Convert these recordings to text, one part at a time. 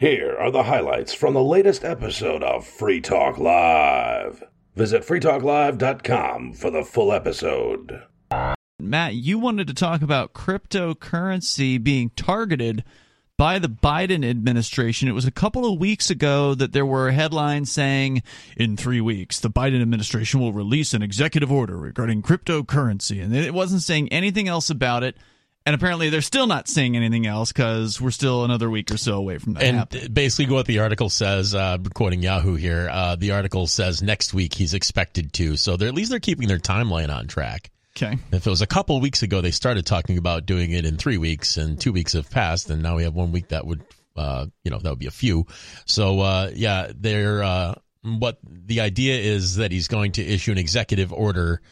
Here are the highlights from the latest episode of Free Talk Live. Visit freetalklive.com for the full episode. Matt, you wanted to talk about cryptocurrency being targeted by the Biden administration. It was a couple of weeks ago that there were headlines saying in three weeks, the Biden administration will release an executive order regarding cryptocurrency. And it wasn't saying anything else about it. And apparently, they're still not saying anything else because we're still another week or so away from that. And happening. basically, what the article says, uh, quoting Yahoo here, uh, the article says next week he's expected to. So they're, at least they're keeping their timeline on track. Okay. If it was a couple of weeks ago, they started talking about doing it in three weeks, and two weeks have passed, and now we have one week that would, uh, you know, that would be a few. So, uh, yeah, they're uh, what the idea is that he's going to issue an executive order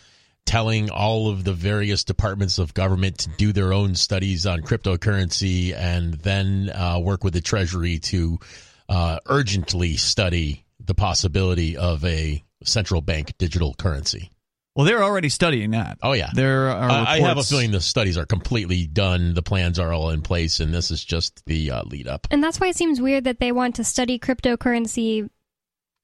telling all of the various departments of government to do their own studies on cryptocurrency and then uh, work with the Treasury to uh, urgently study the possibility of a central bank digital currency. Well, they're already studying that. Oh yeah, there are. I- I have a feeling the studies are completely done. The plans are all in place, and this is just the uh, lead up. And that's why it seems weird that they want to study cryptocurrency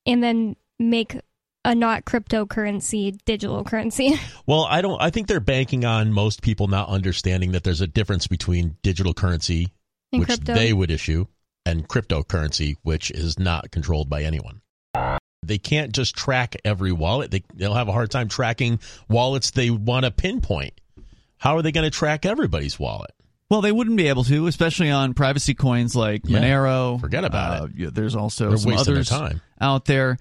and then make a not cryptocurrency digital currency. Well, I don't. I think they're banking on most people not understanding that there's a difference between digital currency, And which crypto. they would issue, and cryptocurrency, which is not controlled by anyone. They can't just track every wallet. They, they'll have a hard time tracking wallets they want to pinpoint. How are they going to track everybody's wallet? Well, they wouldn't be able to, especially on privacy coins like Yeah. Monero. Forget about Uh, yeah, There's also They're some wasting their others time. out there.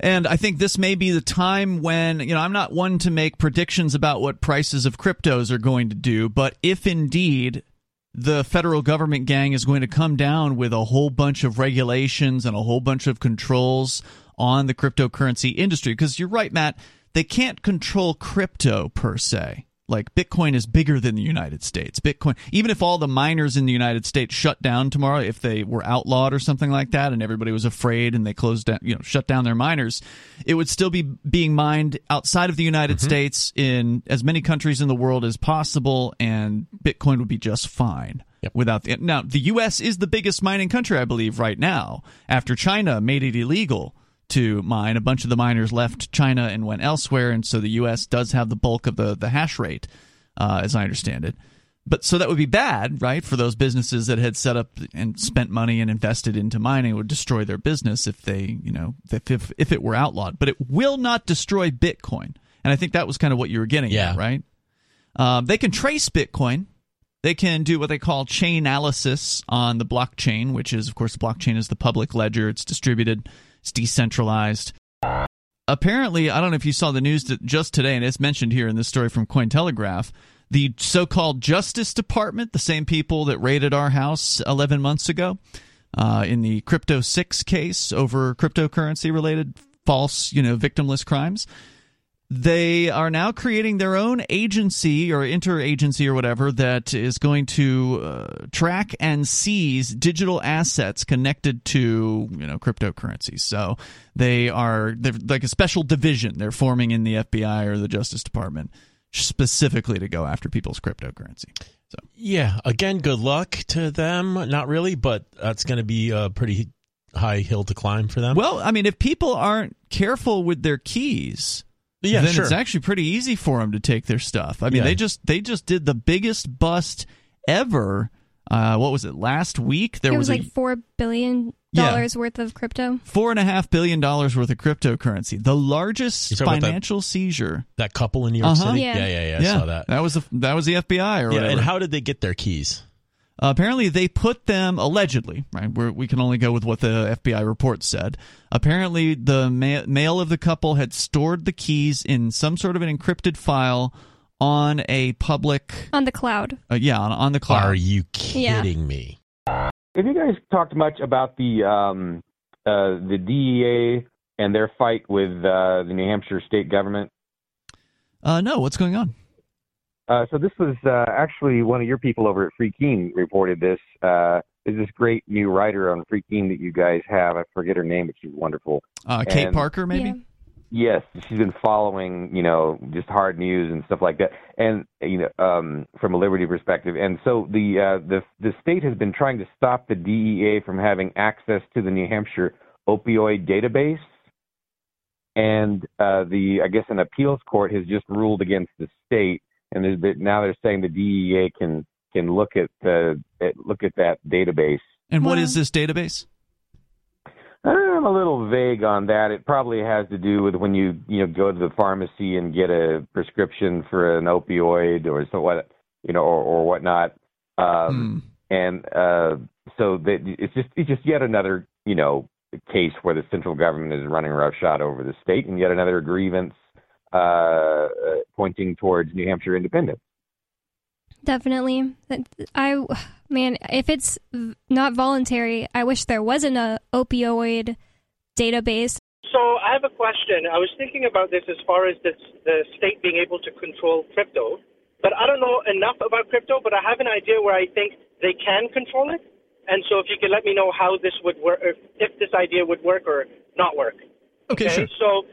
And I think this may be the time when, you know, I'm not one to make predictions about what prices of cryptos are going to do, but if indeed the federal government gang is going to come down with a whole bunch of regulations and a whole bunch of controls on the cryptocurrency industry, because you're right, Matt, they can't control crypto per se. Like Bitcoin is bigger than the United States. Bitcoin, even if all the miners in the United States shut down tomorrow, if they were outlawed or something like that, and everybody was afraid and they closed down, you know, shut down their miners, it would still be being mined outside of the United mm-hmm. States in as many countries in the world as possible, and Bitcoin would be just fine without the. Now, the U.S. is the biggest mining country, I believe, right now. After China made it illegal to mine, a bunch of the miners left China and went elsewhere, and so the U.S. does have the bulk of the the hash rate, uh, as I understand it. But so that would be bad, right, for those businesses that had set up and spent money and invested into mining. It would destroy their business if they, you know, if if, if it were outlawed. But it will not destroy Bitcoin, and I think that was kind of what you were getting Yeah. at, right? Um, they can trace Bitcoin. They can do what they call chain analysis on the blockchain, which is, of course, the blockchain is the public ledger. It's distributed, it's decentralized. Apparently, I don't know if you saw the news just today, and it's mentioned here in this story from Cointelegraph. The so called Justice Department, the same people that raided our house 11 months ago uh, in the Crypto 6 case over cryptocurrency related false, you know, victimless crimes, they are now creating their own agency or interagency or whatever that is going to uh, track and seize digital assets connected to you know cryptocurrencies. So they are they're like a special division they're forming in the FBI or the Justice Department specifically to go after people's cryptocurrency. So Yeah, again, good luck to them. Not really, but that's going to be a pretty high hill to climb for them. well, I mean, if people aren't careful with their keys. Yeah, then sure. it's actually pretty easy for them to take their stuff. I mean, Yeah. they just they just did the biggest bust ever. Uh, what was it last week? There it was, a like four billion Yeah. dollars worth of crypto. four and a half billion dollars worth of cryptocurrency, the largest You're talking about that- financial seizure. that couple in New York Uh-huh. City. Yeah. yeah, yeah, yeah. I saw that. That was the that was the FBI or Yeah, whatever. and how did they get their keys? Uh, apparently, they put them allegedly. Right, We're, we can only go with what the FBI report said. Apparently, the ma- male of the couple had stored the keys in some sort of an encrypted file on a public, On the cloud. uh, yeah, on, on the cloud. Are you Yeah. kidding me? Have you guys talked much about the um, uh, the DEA and their fight with uh, the New Hampshire state government? Uh, no, what's going on? Uh, so this was uh, actually one of your people over at Free Keene reported this. Uh, is this great new writer on Free Keene that you guys have? I forget her name, but she's wonderful. Uh, Kate And- Parker, maybe. Yeah. Yes, she's been following, you know, just hard news and stuff like that, and you know, um, from a liberty perspective. And so the uh, the the state has been trying to stop the DEA from having access to the New Hampshire opioid database, and uh, the I guess an appeals court has just ruled against the state, and now they're saying the DEA can can look at the at, look at that database. And what is this database? I'm a little vague on that. It probably has to do with when you you know go to the pharmacy and get a prescription for an opioid or so what you know or, or whatnot. Um, mm. And uh, so that it's just it's just yet another you know case where the central government is running roughshod over the state, and yet another grievance uh, pointing towards New Hampshire independence. Definitely. I man, if it's not voluntary, I wish there wasn't a opioid database. So I have a question. I was thinking about this as far as this, the state being able to control crypto, but I don't know enough about crypto. But I have an idea where I think they can control it. And so, if you could let me know how this would work, if this idea would work or not work. Okay, okay? sure. So,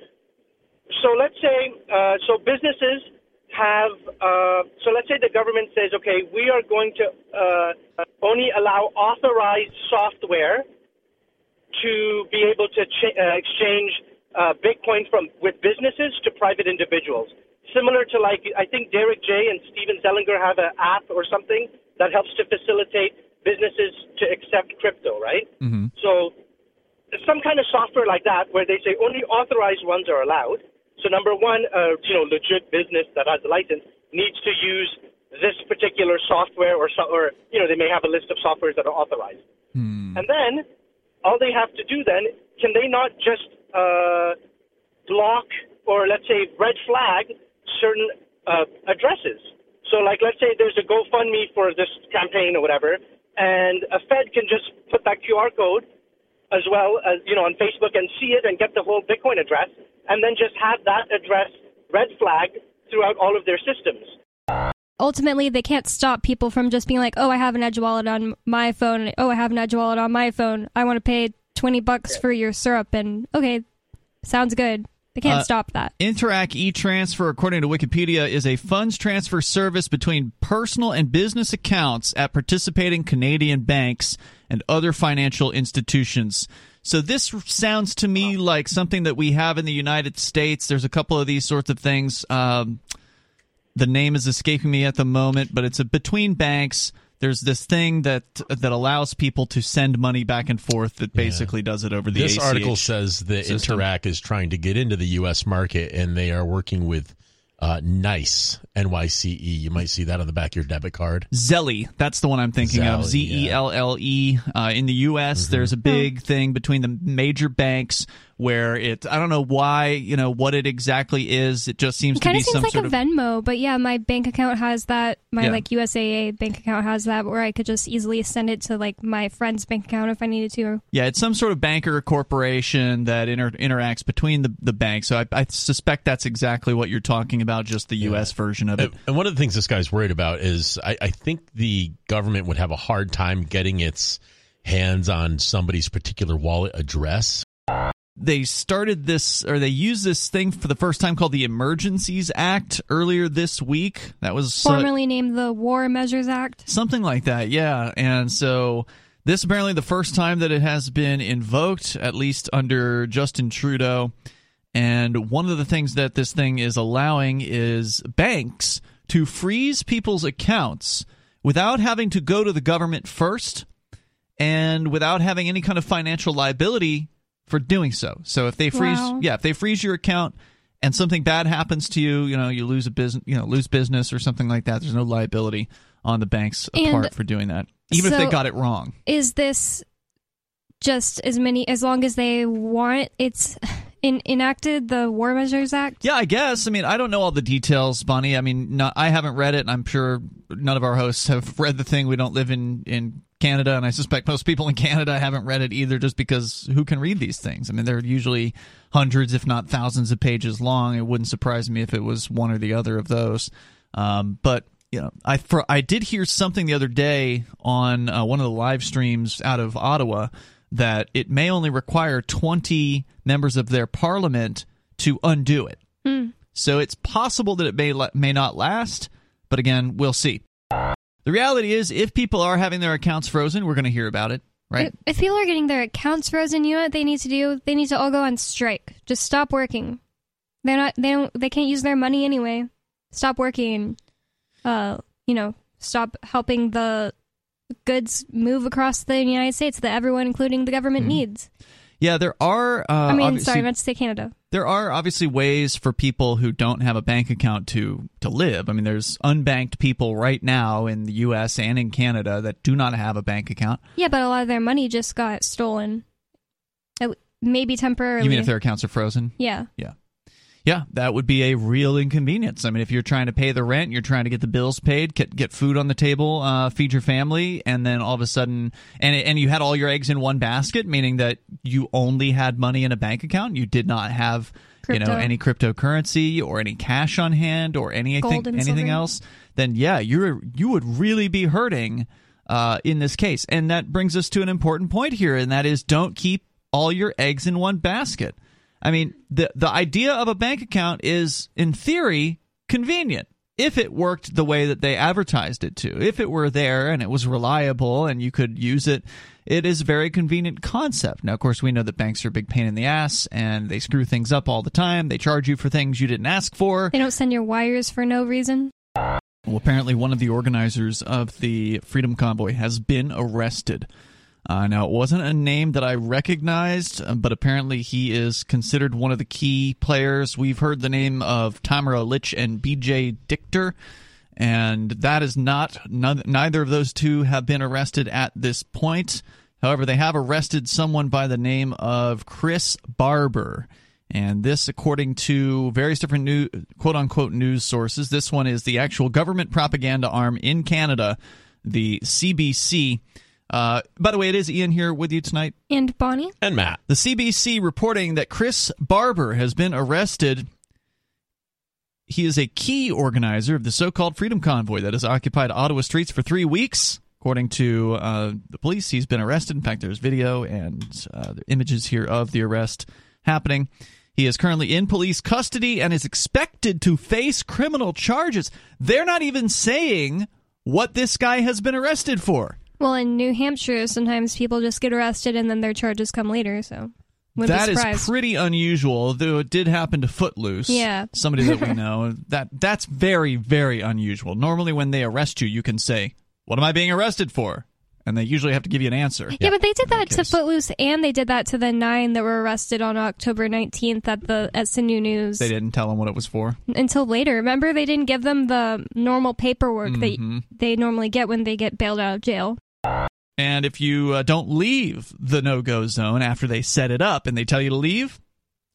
so let's say, uh, so businesses have, uh, so let's say the government says, okay, we are going to uh, only allow authorized software to be able to ch- uh, exchange uh, Bitcoin from with businesses to private individuals. Similar to like, I think Derek J and Steven Zellinger have an app or something that helps to facilitate businesses to accept crypto, right? Mm-hmm. So some kind of software like that where they say only authorized ones are allowed so number one, uh, you know, legit business that has a license needs to use this particular software, or so, or you know, they may have a list of softwares that are authorized. Hmm. And then all they have to do then can they not just uh, block or let's say red flag certain uh, addresses? So like let's say there's a GoFundMe for this campaign or whatever, and a Fed can just put that QR code as well as you know on Facebook and see it and get the whole Bitcoin address and then just have that address red flag throughout all of their systems. Ultimately, they can't stop people from just being like, "Oh, I have an Edge wallet on my phone. Oh, I have an Edge wallet on my phone. I want to pay twenty bucks for your syrup." And okay, sounds good. They can't uh, stop that. Interac e-transfer, according to Wikipedia, is a funds transfer service between personal and business accounts at participating Canadian banks and other financial institutions. So this sounds to me like something that we have in the United States. There's a couple of these sorts of things. Um, the name is escaping me at the moment, but it's a between banks. There's this thing that that allows people to send money back and forth that basically yeah. does it over the. This ACH article says that system. Interac is trying to get into the U.S. market, and they are working with uh, NYCE, N Y C E. You might see that on the back of your debit card. Zelle, that's the one I'm thinking Zelle, of. Z E L L E. Uh, in the U.S., mm-hmm. there's a big thing between the major banks where it I don't know why you know what it exactly is. It just seems it to be seems some like sort a of Venmo, but yeah, my bank account has that. My yeah. like USAA bank account has that, where I could just easily send it to like my friend's bank account if I needed to. Yeah, it's some sort of banker corporation that inter- interacts between the the banks. So I, I, suspect that's exactly what you're talking about, just the U.S. Yeah. version of it. And one of the things this guy's worried about is I, I think the government would have a hard time getting its hands on somebody's particular wallet address they started this or they used this thing for the first time called the Emergencies Act earlier this week. That was formerly uh, named the War Measures Act. Something like that, yeah. And so this apparently the first time that it has been invoked, at least under Justin Trudeau. And one of the things that this thing is allowing is banks to freeze people's accounts without having to go to the government first and without having any kind of financial liability for doing so. So if they freeze, wow. yeah, if they freeze your account and something bad happens to you, you know, you lose a business, you know, lose business or something like that. There's no liability on the banks apart for doing that, even so if they got it wrong. Is this just as many as long as they want? It's in, enacted the War Measures Act? Yeah, I guess. I mean, I don't know all the details, Bonnie. I mean, not, I haven't read it, and I'm sure none of our hosts have read the thing. We don't live in in Canada, and I suspect most people in Canada haven't read it either, just because who can read these things? I mean, they're usually hundreds, if not thousands, of pages long. It wouldn't surprise me if it was one or the other of those. Um, but you know, I for, I did hear something the other day on uh, one of the live streams out of Ottawa that it may only require 20 members of their parliament to undo it. Hmm. So it's possible that it may may not last, but again, we'll see. The reality is, if people are having their accounts frozen, we're going to hear about it, right? If, if people are getting their accounts frozen, you know what they need to do? They need to all go on strike. Just stop working. They're not. They don't. They can't use their money anyway. Stop working. Uh, you know, stop helping the goods move across the United States that everyone, including the government, needs. Yeah, there are. Uh, I mean, sorry, I meant to say Canada. there are obviously ways for people who don't have a bank account to to live. I mean, there's unbanked people right now in the U.S. and in Canada that do not have a bank account. Yeah, but a lot of their money just got stolen. Maybe temporarily. You mean if their accounts are frozen? yeah. Yeah, that would be a real inconvenience. I mean, if you're trying to pay the rent, you're trying to get the bills paid, get get food on the table, uh, feed your family, and then all of a sudden, and and you had all your eggs in one basket, meaning that you only had money in a bank account, you did not have. You know any cryptocurrency or any cash on hand or anything anything silver. else, then yeah, you're you would really be hurting uh, in this case. And that brings us to an important point here, and that is don't keep all your eggs in one basket. I mean, the the idea of a bank account is, in theory, convenient if it worked the way that they advertised it to. If it were there and it was reliable and you could use it, it is a very convenient concept. Now, of course, we know that banks are a big pain in the ass and they screw things up all the time. They charge you for things you didn't ask for. They don't send your wires for no reason. Well, apparently, one of the organizers of the Freedom Convoy has been arrested. Uh, now, it wasn't a name that I recognized, uh, but apparently he is considered one of the key players. We've heard the name of Tamara Lich and BJ Dichter, and that is not, neither of those two have been arrested at this point. However, they have arrested someone by the name of Chris Barber. And this, according to various different new quote unquote news sources, this one is the actual government propaganda arm in Canada, the CBC. Uh, by the way, it is Ian here with you tonight. And Bonnie? And Matt. The CBC reporting that Chris Barber has been arrested. He is a key organizer of the so called Freedom Convoy that has occupied Ottawa streets for three weeks. According to uh, the police, he's been arrested. In fact, there's video and uh, the images here of the arrest happening. He is currently in police custody and is expected to face criminal charges. They're not even saying what this guy has been arrested for. Well, in New Hampshire, sometimes people just get arrested and then their charges come later, so wouldn't That is pretty unusual, though it did happen to Footloose. Yeah. Somebody that we know. that that's very, very unusual. Normally when they arrest you, you can say, What am I being arrested for? And they usually have to give you an answer. yeah, but they did that to. Footloose, and they did that to the nine that were arrested on October 19th at the at Sinew News. They didn't tell them what it was for. Until later. Remember, they didn't give them the normal paperwork Mhm. that they normally get when they get bailed out of jail. And if you uh, don't leave the no go zone after they set it up and they tell you to leave,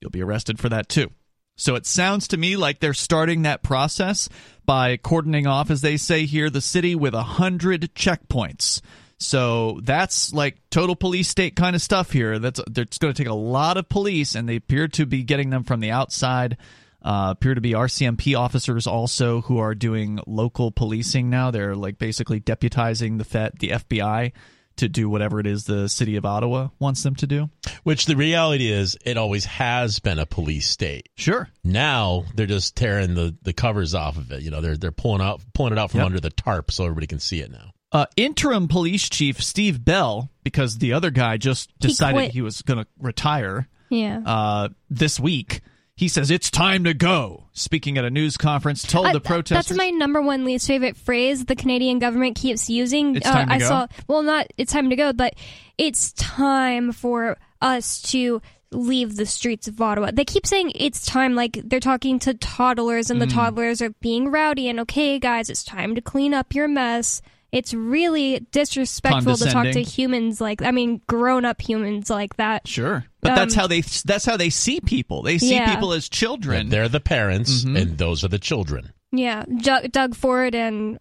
you'll be arrested for that too. So it sounds to me like they're starting that process by cordoning off, as they say here, the city with a hundred checkpoints. So that's like total police state kind of stuff here. That's it's going to take a lot of police, and they appear to be getting them from the outside. Uh, appear to be RCMP officers also who are doing local policing now. They're like basically deputizing the Fed, the FBI to do whatever it is the city of Ottawa wants them to do. Which the reality is, it always has been a police state. Sure. Now they're just tearing the, the covers off of it. You know, they're they're pulling out pulling it out from Yep. under the tarp so everybody can see it now. Uh, interim police chief Steve Bell, because the other guy just decided quit. he was going to retire Yeah. uh, this week. He says it's time to go. Speaking at a news conference, told I- the protesters. That's my number one least favorite phrase the Canadian government keeps using. It's time to I go? saw well not it's time to go, but it's time for us to leave the streets of Ottawa. They keep saying it's time like they're talking to toddlers and the Mm. toddlers are being rowdy and okay guys, it's time to clean up your mess. It's really disrespectful to talk to humans like I mean grown up humans like that. Sure, but that's Um, how they that's how they see people. They see Yeah. people as children. They're the parents, Mhm. and those are the children. Yeah, Ju- Doug Ford and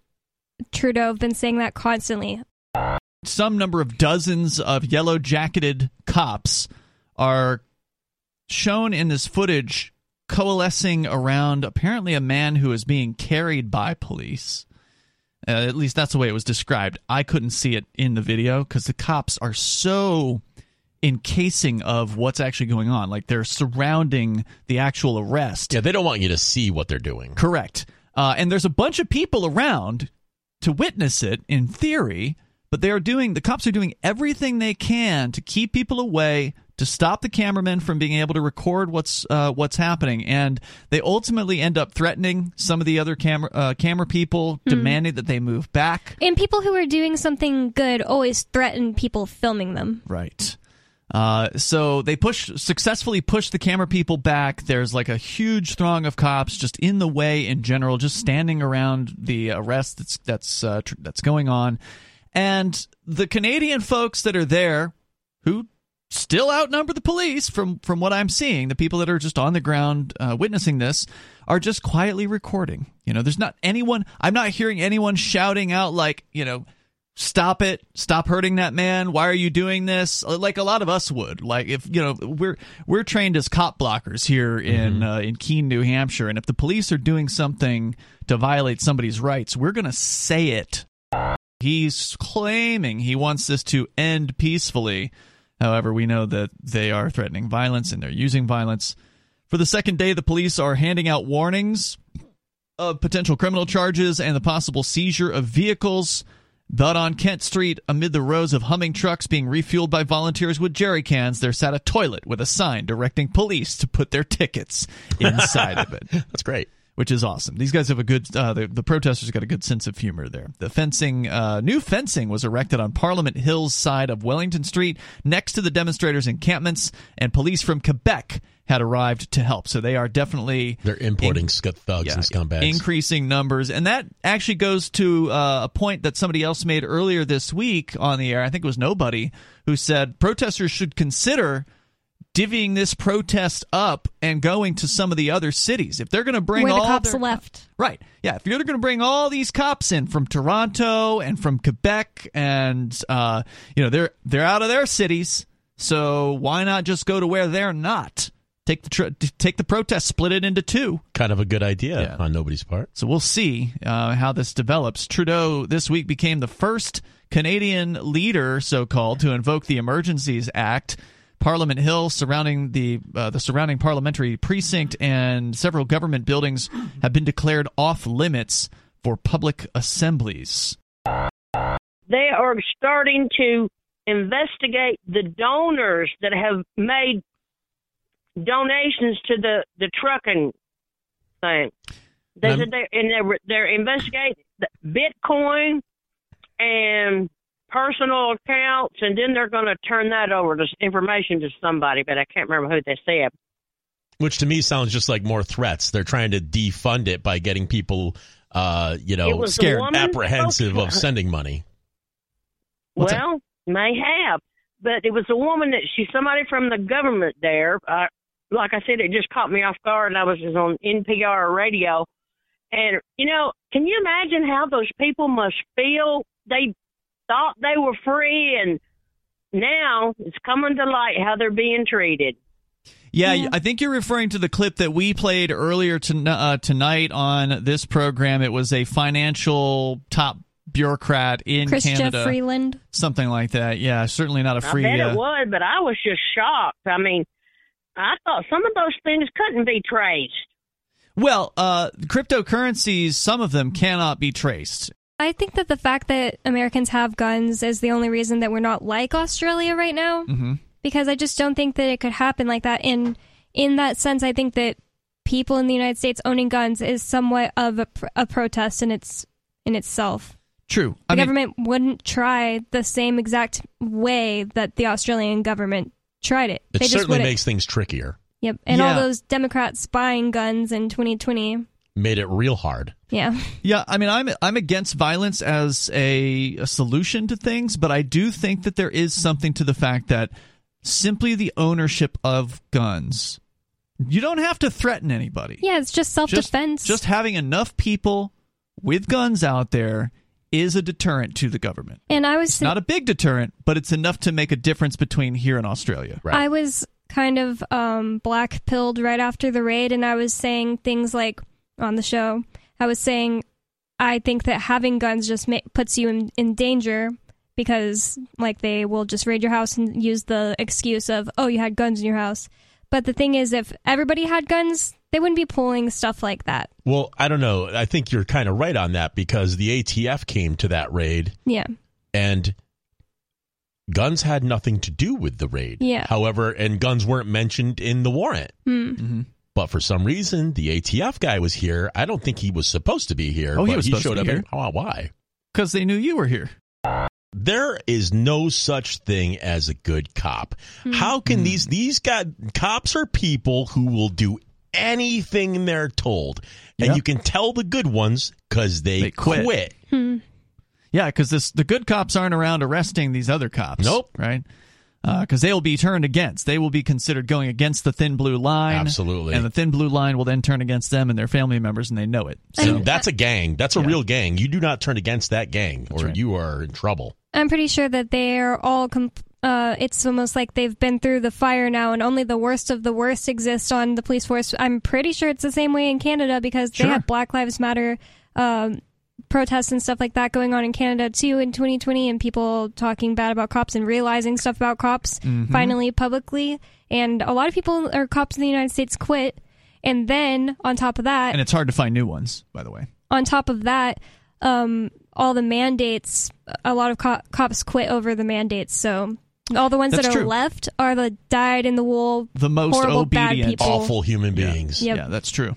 Trudeau have been saying that constantly. Some number of dozens of yellow jacketed cops are shown in this footage coalescing around apparently a man who is being carried by police. Uh, at least that's the way it was described. I couldn't see it in the video because the cops are so encasing of what's actually going on. Like they're surrounding the actual arrest. Yeah, they don't want you to see what they're doing. Correct. Uh, and there's a bunch of people around to witness it in theory, but they are doing the cops are doing everything they can to keep people away, to stop the cameramen from being able to record what's uh, what's happening, and they ultimately end up threatening some of the other camera uh, camera people, demanding that they move back. And people who are doing something good always threaten people filming them. Right. Uh, so they push successfully push the camera people back. There's like a huge throng of cops just in the way in general, just standing around the arrest that's that's uh, tr- that's going on, and the Canadian folks that are there, who still outnumber the police from from what I'm seeing, the people that are just on the ground uh, witnessing this are just quietly recording. You know, there's not anyone. I'm not hearing anyone shouting out like you know stop it stop hurting that man why are you doing this? Uh, like a lot of us would. Like if you know we're we're trained as cop blockers here in uh, in Keene New Hampshire. And if the police are doing something to violate somebody's rights we're going to say it. He's claiming he wants this to end peacefully however we know that they are threatening violence and they're using violence. For the second day the police are handing out warnings of potential criminal charges and the possible seizure of vehicles. But on Kent Street, amid the rows of humming trucks being refueled by volunteers with jerry cans, there sat a toilet with a sign directing police to put their tickets inside of it, That's great. Which is awesome. These guys have a good. Uh, the, the protesters got a good sense of humor there. The fencing, uh, new fencing, was erected on Parliament Hill's side of Wellington Street, next to the demonstrators' encampments, and police from Quebec had arrived to help. So they are definitely They're importing scut thugs yeah, and scumbags. increasing numbers, and that actually goes to uh, a point that somebody else made earlier this week on the air. I think it was nobody who said protesters should consider divvying this protest up and going to some of the other cities if they're going to bring Where the all cops their- left. Right. Yeah. If you're going to bring all these cops in from Toronto and from Quebec, and uh, you know they're they're out of their cities, so why not just go to where they're not? Take the tr- take the protest, split it into two. kind of a good idea Yeah. on nobody's part. So we'll see uh, how this develops. Trudeau this week became the first Canadian leader, so called, to invoke the Emergencies Act. Parliament Hill, surrounding the uh, the surrounding parliamentary precinct, and several government buildings have been declared off limits for public assemblies. they are starting to investigate the donors that have made donations to the the trucking thing. They said they and they're they're investigating Bitcoin and personal accounts, and then they're going to turn that over to information to somebody, but I can't remember who they said. Which to me sounds just like more threats. They're trying to defund it by getting people, uh, you know, scared, apprehensive of sending money. What's well, may have, but it was a woman that she's somebody from the government there. Uh, like I said, it just caught me off guard. and I was just on NPR radio, and you know, can you imagine how those people must feel? They thought they were free, and now it's coming to light how they're being treated. Yeah, I think you're referring to the clip that we played earlier to, uh, tonight on this program. It was a financial top bureaucrat in Chrystia Canada, Freeland. something like that. Yeah, certainly not a free. I bet uh, it would, but I was just shocked. I mean, I thought some of those things couldn't be traced. Well, uh, cryptocurrencies, some of them cannot be traced. I think that the fact that Americans have guns is the only reason that we're not like Australia right now. hmm Because I just don't think that it could happen like that. And in that sense, I think that people in the United States owning guns is somewhat of a, pr- a protest in its in itself. True. The I mean, government wouldn't try the same exact way that the Australian government tried it. It they certainly wouldn't. makes things trickier. Yep. And all those Democrats buying guns in 2020. Made it real hard. Yeah. yeah. I mean, I'm I'm against violence as a, a solution to things, but I do think that there is something to the fact that simply the ownership of guns, you don't have to threaten anybody. Yeah, it's just self-defense. Just having enough people with guns out there is a deterrent to the government. and I was It's not a big deterrent, but it's enough to make a difference between here and Australia. Right. I was kind of um, black pilled right after the raid, and I was saying things like on the show, I was saying, I think that having guns just ma- puts you in, in danger because like they will just raid your house and use the excuse of oh you had guns in your house. But the thing is, if everybody had guns, they wouldn't be pulling stuff like that. Well, I don't know. I think you're kind of right on that because the ATF came to that raid Yeah. and guns had nothing to do with the raid. Yeah. However, and guns weren't mentioned in the warrant. Hmm. But for some reason, the ATF guy was here. I don't think he was supposed to be here. Oh, he but was supposed to showed be up here. Oh, why- Why? Because they knew you were here. There is no such thing as a good cop. Hmm. How can hmm. these these guys cops are people who will do anything they're told, and Yep. you can tell the good ones because they, They quit. quit. Hmm. Yeah, because this the good cops aren't around arresting these other cops. Nope. Right? Because they will be turned against. They will be considered going against the thin blue line. Absolutely. And the thin blue line will then turn against them and their family members, and they know it. So, And that's a gang. That's a real gang. You do not turn against that gang, or right. you are in trouble. I'm pretty sure that they're all. Comp- uh, it's almost like they've been through the fire now, and only the worst of the worst exist on the police force. I'm pretty sure it's the same way in Canada because they Sure. have Black Lives Matter um, protests and stuff like that going on in Canada too in 2020, and people talking bad about cops and realizing stuff about cops Mm-hmm. finally publicly. And a lot of people or cops in the United States quit, and then on top of that, and it's hard to find new ones, by the way. on top of that, um, all the mandates, a lot of co- cops quit over the mandates. So all the ones That's that are true. left are the dyed in the wool, The most horrible bad obedient. people. Awful human Yeah. beings. Yep. Yeah, that's true.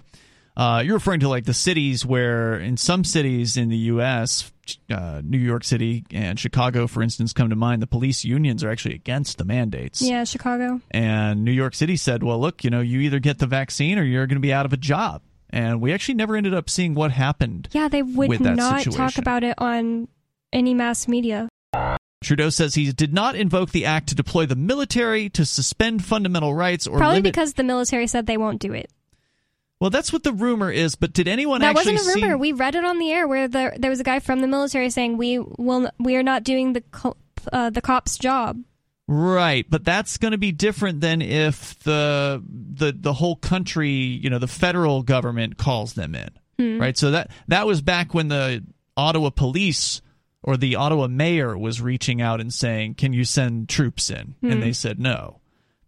Uh, you're referring to like the cities where, in some cities in the U.S., uh, New York City and Chicago, for instance, come to mind. The police unions are actually against the mandates. Yeah, Chicago. And New York City said, well, look, you know, you either get the vaccine or you're going to be out of a job. And we actually never ended up seeing what happened. Yeah, they would not talk about it on any mass media. Trudeau says he did not invoke the act to deploy the military to suspend fundamental rights or Probably limit. because the military said they won't do it. Well, that's what the rumor is. But did anyone that actually wasn't a rumor. see? We read it on the air where there there was a guy from the military saying we will we are not doing the co- uh, the cop's job. Right, but that's going to be different than if the the the whole country, you know, the federal government calls them in. Right? So that that was back when the Ottawa police or the Ottawa mayor was reaching out and saying, "Can you send troops in?" And they said no.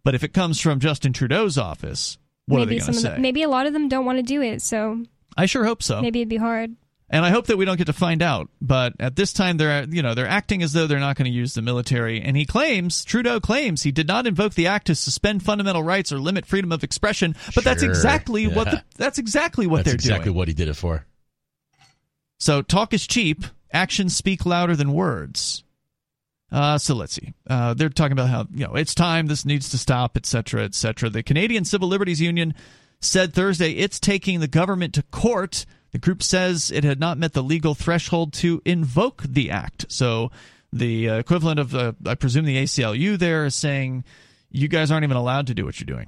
But if it comes from Justin Trudeau's office, what maybe are they going to some say? of them, maybe a lot of them don't want to do it, so I sure hope so. maybe it'd be hard. And I hope that we don't get to find out. But at this time, they're you know they're acting as though they're not going to use the military. And he claims Trudeau claims he did not invoke the act to suspend fundamental rights or limit freedom of expression. But that's Sure. exactly what the, that's exactly what That's they're doing. exactly doing. what he did it for. So talk is cheap. Actions speak louder than words. Uh, so let's see. Uh, they're talking about how you know it's time. This needs to stop, etc., etc. The Canadian Civil Liberties Union said Thursday it's taking the government to court. The group says it had not met the legal threshold to invoke the act. So the uh, equivalent of, uh, I presume, the ACLU there is saying you guys aren't even allowed to do what you're doing.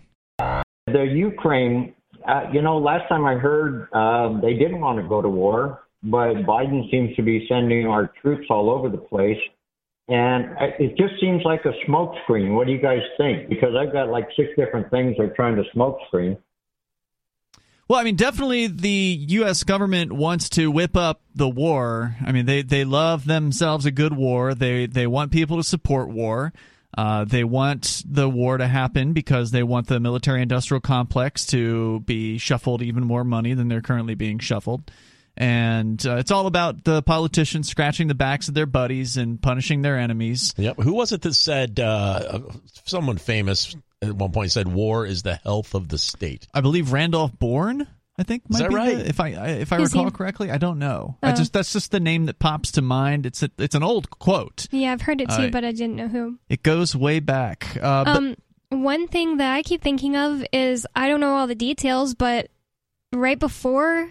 The Ukraine, uh, you know, last time I heard uh, they didn't want to go to war, but Biden seems to be sending our troops all over the place. And it just seems like a smokescreen. What do you guys think? Because I've got like six different things they're trying to smokescreen. Well, I mean, definitely the U.S. government wants to whip up the war. I mean, they, they love themselves a good war. They they want people to support war. Uh, they want the war to happen because they want the military-industrial complex to be shuffled even more money than they're currently being shuffled. And uh, it's all about the politicians scratching the backs of their buddies and punishing their enemies. Yep. Who was it that said? Uh, someone famous at one point said, "War is the health of the state." I believe Randolph Bourne. I think Is might that be right? the- if I I- if I Is he- recall correctly, I don't know. I Oh. just that's just the name that pops to mind. It's a, it's an old quote. Yeah, I've heard it too, Uh, but I didn't know who. It goes way back. Uh, but Um, one thing that I keep thinking of is I don't know all the details, but right before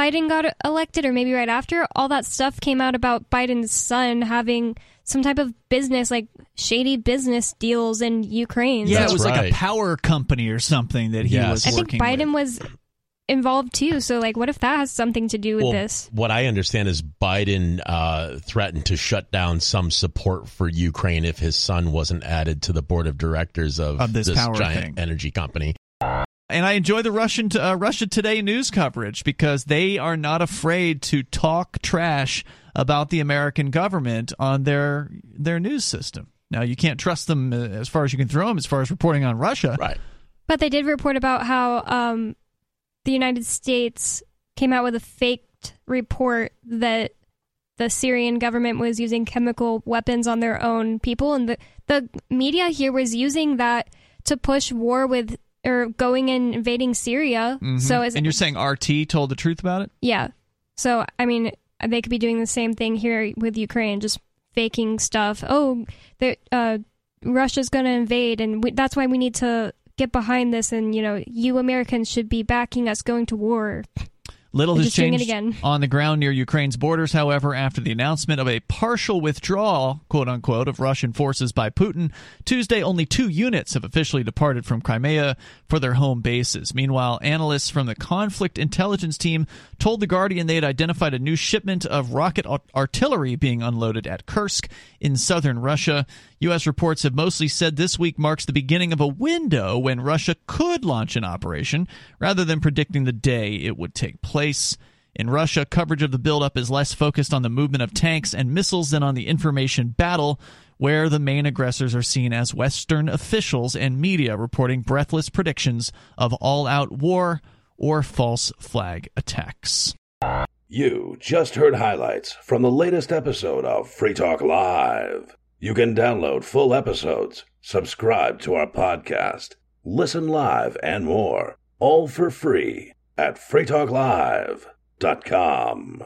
Biden got elected, or maybe right after, all that stuff came out about Biden's son having some type of business, like shady business deals in Ukraine. yeah, That's it was like a power company or something that he Yes. was I think Biden with. was involved too. So, like, what if that has something to do with Well, this? What I understand is Biden uh, threatened to shut down some support for Ukraine if his son wasn't added to the board of directors of, Of this power giant thing. energy company. And I enjoy the Russian uh, Russia Today news coverage because they are not afraid to talk trash about the American government on their their news system. Now you can't trust them uh, as far as you can throw them as far as reporting on Russia. Right. But they did report about how um, the United States came out with a faked report that the Syrian government was using chemical weapons on their own people, and the the media here was using that to push war with or going and invading Syria. Mhm. So is and you're saying RT told the truth about it? yeah. So I mean, they could be doing the same thing here with Ukraine, just faking stuff. Oh, that uh, Russia's going to invade, and we, that's why we need to get behind this. And you know, you Americans should be backing us going to war. Little They're has just doing it changed again. on the ground near Ukraine's borders, however, after the announcement of a partial withdrawal, quote unquote, of Russian forces by Putin. Tuesday, only two units have officially departed from Crimea for their home bases. Meanwhile, analysts from the conflict intelligence team told The Guardian they had identified a new shipment of rocket ar- artillery being unloaded at Kursk in southern Russia. U.S. reports have mostly said this week marks the beginning of a window when Russia could launch an operation, rather than predicting the day it would take place. In Russia, coverage of the buildup is less focused on the movement of tanks and missiles than on the information battle, where the main aggressors are seen as Western officials and media reporting breathless predictions of all out war or false flag attacks. You just heard highlights from the latest episode of Free Talk Live. You can download full episodes, subscribe to our podcast, listen live, and more, all for free at freetalklive.com.